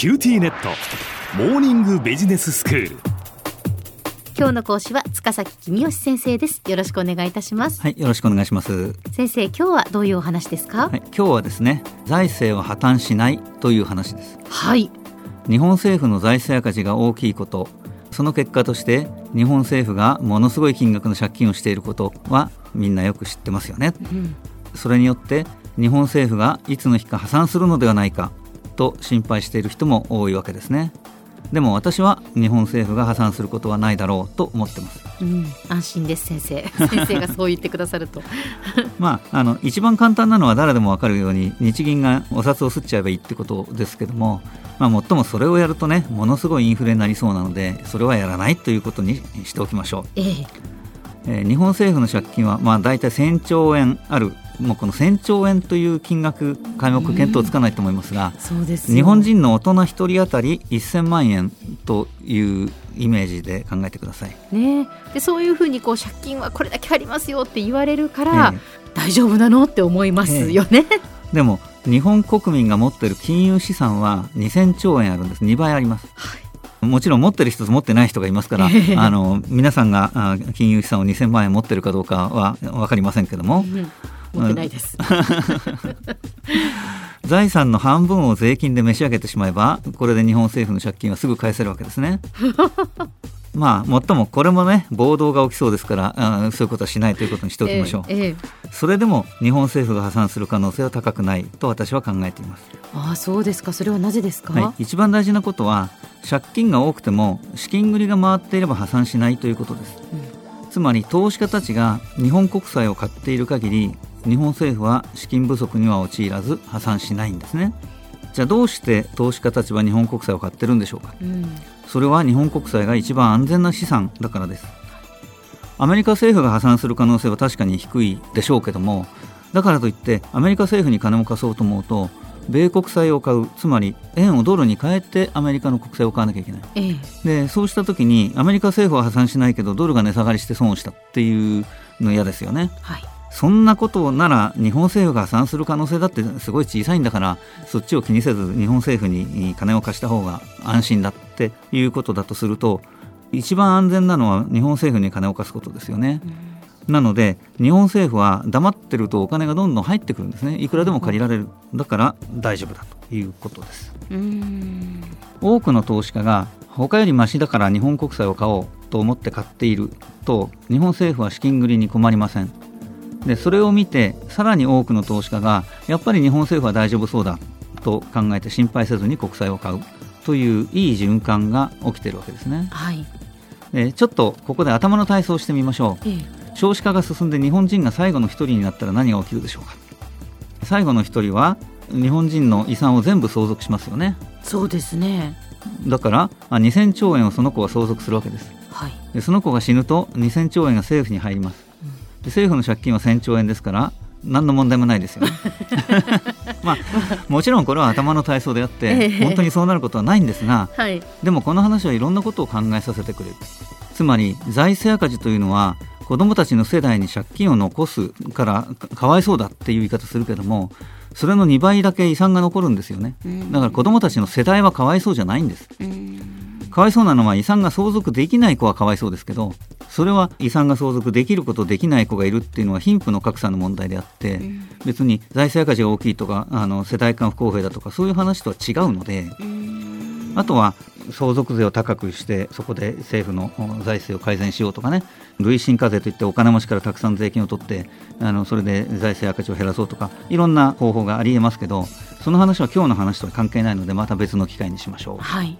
QTnet。モーニングビジネススクール。今日の講師は塚崎公義先生です。よろしくお願いいたします。はい、よろしくお願いします。先生今日はどういうお話ですか？はい、今日はですね、財政は破綻しないという話です。はい。日本政府の財政赤字が大きいこと、その結果として日本政府がものすごい金額の借金をしていることはみんなよく知ってますよね。うん。それによって日本政府がいつの日か破産するのではないかと心配している人も多いわけですね。でも私は日本政府が破産することはないだろうと思ってます。うん、安心です先生 先生がそう言ってくださると まあ、あの一番簡単なのは誰でも分かるように日銀がお札を吸っちゃえばいいってことですけども、まあ、もっともそれをやるとねものすごいインフレになりそうなのでそれはやらないということにしておきましょええう、えー日本政府の借金はまあ大体1000兆円あるもうこの1000兆円という金額皆目見当つかないと思いますが、そうですよ。日本人の大人1人当たり1000万円というイメージで考えてください。ね。でそういうふうにこう借金はこれだけありますよって言われるから、ええ。大丈夫なのって思いますよね、でも日本国民が持っている金融資産は2000兆円あるんです。2倍あります、もちろん持ってる人と持ってない人がいますからええ。あの皆さんがあ金融資産を2000万円持ってるかどうかは分かりませんけども。うん持ってないです、財産の半分を税金で召し上げてしまえばこれで日本政府の借金はすぐ返せるわけですね。まあもっともこれもね暴動が起きそうですからあそういうことはしないということにしておきましょう、ええええ。それでも日本政府が破産する可能性は高くないと私は考えています。ああそうですか。それはなぜですか、はい、一番大事なことは借金が多くても資金繰りが回っていれば破産しないということです、つまり投資家たちが日本国債を買っている限り日本政府は資金不足には陥らず破産しないんですね。じゃあどうして投資家たちは日本国債を買ってるんでしょうか？うんそれは日本国債が一番安全な資産だからです。アメリカ政府が破産する可能性は確かに低いでしょうけどもだからといってアメリカ政府に金を貸そうと思うと米国債を買うつまり円をドルに変えてアメリカの国債を買わなきゃいけない。ええ。でそうした時にアメリカ政府は破産しないけどドルが値下がりして損をしたっていうの嫌ですよね。はいそんなことなら日本政府が破産する可能性だってすごい小さいんだからそっちを気にせず日本政府に金を貸した方が安心だっていうことだとすると一番安全なのは日本政府に金を貸すことですよね。なので日本政府は黙ってるとお金がどんどん入ってくるんですね。いくらでも借りられる。だから大丈夫だということです。うん。多くの投資家が他よりマシだから日本国債を買おうと思って買っていると日本政府は資金繰りに困りませんでそれを見てさらに多くの投資家がやっぱり日本政府は大丈夫そうだと考えて心配せずに国債を買うといういい循環が起きているわけですね。はい。でちょっとここで頭の体操をしてみましょう。ええ。少子化が進んで日本人が最後の一人になったら何が起きるでしょうか。最後の一人は日本人の遺産を全部相続しますよね。そうですね。だからあ2000兆円をその子は相続するわけです。はい。でその子が死ぬと2000兆円が政府に入りますで政府の借金は1000兆円ですから何の問題もないですよね。まあもちろんこれは頭の体操であって、ええ。本当にそうなることはないんですがはい。でもこの話はいろんなことを考えさせてくれる。つまり財政赤字というのは子どもたちの世代に借金を残すからかかわいそうだっていう言い方するけどもそれの2倍だけ遺産が残るんですよね。だから子どもたちの世代はかわいそうじゃないんです。かわいそうなのは遺産が相続できない子はかわいそうですけどそれは遺産が相続できる子とできない子がいるっていうのは貧富の格差の問題であって、別に財政赤字が大きいとかあの世代間不公平だとかそういう話とは違うので、あとは相続税を高くしてそこで政府のお財政を改善しようとかね累進課税といってお金持ちからたくさん税金を取ってあのそれで財政赤字を減らそうとかいろんな方法がありえますけどその話は今日の話とは関係ないのでまた別の機会にしましょう。はい。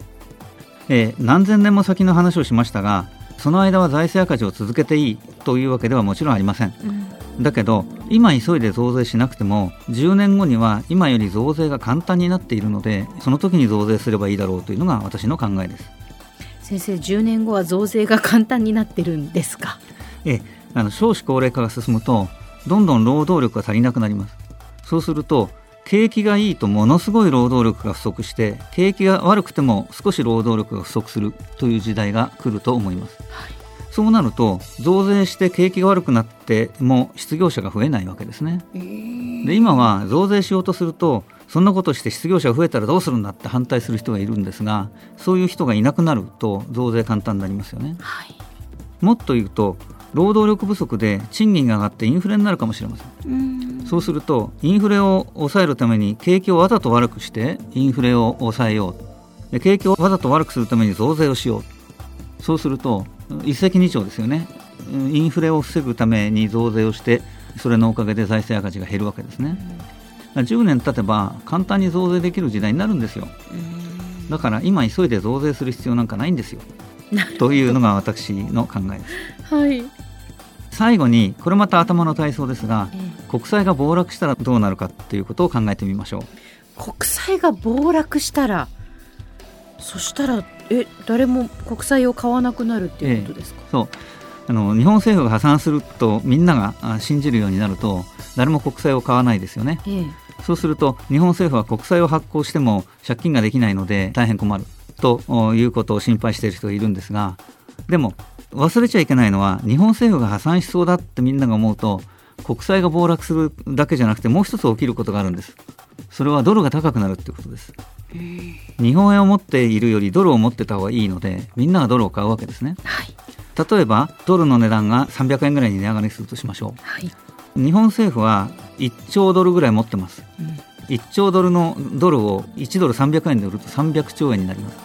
えー何千年も先の話をしましたがその間は財政赤字を続けていいというわけではもちろんありません。だけど今急いで増税しなくても10年後には今より増税が簡単になっているのでその時に増税すればいいだろうというのが私の考えです。先生10年後は増税が簡単になってるんですか？えーあの少子高齢化が進むとどんどん労働力が足りなくなります。そうすると景気がいいとものすごい労働力が不足して景気が悪くても少し労働力が不足するという時代が来ると思います、そうなると増税して景気が悪くなっても失業者が増えないわけですね。で今は増税しようとするとそんなことして失業者が増えたらどうするんだって反対する人がいるんですがそういう人がいなくなると増税簡単になりますよね。はい。もっと言うと労働力不足で賃金が上がってインフレになるかもしれません。うん。そうするとインフレを抑えるために景気をわざと悪くしてインフレを抑えよう。で景気をわざと悪くするために増税をしよう。そうすると一石二鳥ですよね。インフレを防ぐために増税をしてそれのおかげで財政赤字が減るわけですね。10年経てば簡単に増税できる時代になるんですよ。だから今急いで増税する必要なんかないんですよ というのが私の考えです。はい、最後にこれまた頭の体操ですがええ。国債が暴落したらどうなるかっていうことを考えてみましょう。国債が暴落したらそしたらえ誰も国債を買わなくなるっていうことですか、そう。あの日本政府が破産するとみんながあ信じるようになると誰も国債を買わないですよね。ええ。そうすると日本政府は国債を発行しても借金ができないので大変困るとおいうことを心配している人がいるんですがでも忘れちゃいけないのは日本政府が破産しそうだってみんなが思うと国債が暴落するだけじゃなくてもう一つ起きることがあるんです。それはドルが高くなるってことです。日本円を持っているよりドルを持ってた方がいいのでみんながドルを買うわけですね。はい。例えばドルの値段が300円ぐらいに値上がりするとしましょはい、う日本政府は1兆ドルぐらい持ってます。うん1兆ドルのドルを1ドル300円で売ると300兆円になります。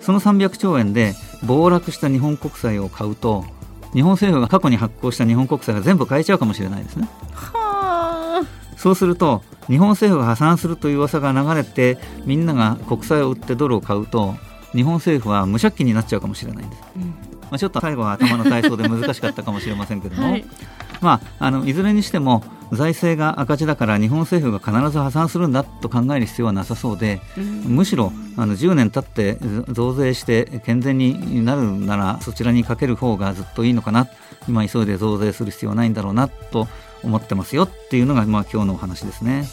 その300兆円で暴落した日本国債を買うと日本政府が過去に発行した日本国債が全部買えちゃうかもしれないですね。はあ。そうすると日本政府が破産するという噂が流れてみんなが国債を売ってドルを買うと日本政府は無借金になっちゃうかもしれないんです、うん。まあ、ちょっと最後は頭の体操で難しかったかもしれませんけども、はいまあ、あのいずれにしても財政が赤字だから日本政府が必ず破産するんだと考える必要はなさそうで、うん。むしろあの10年経ってず増税して健全になるならそちらにかける方がずっといいのかな今急いで増税する必要はないんだろうなと思ってますよっていうのが、まあ、今日のお話ですね。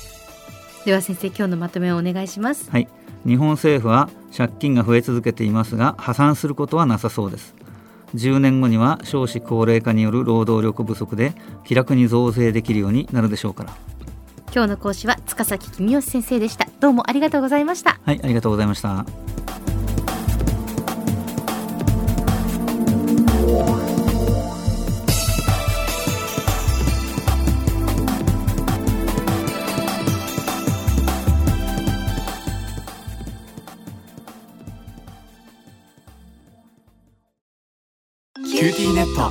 では先生今日のまとめをお願いします。はい、日本政府は借金が増え続けていますが破産することはなさそうです10年後には少子高齢化による労働力不足で気楽に増税できるようになるでしょうから。今日の講師は塚崎君吉先生でした。どうもありがとうございました。はいありがとうございました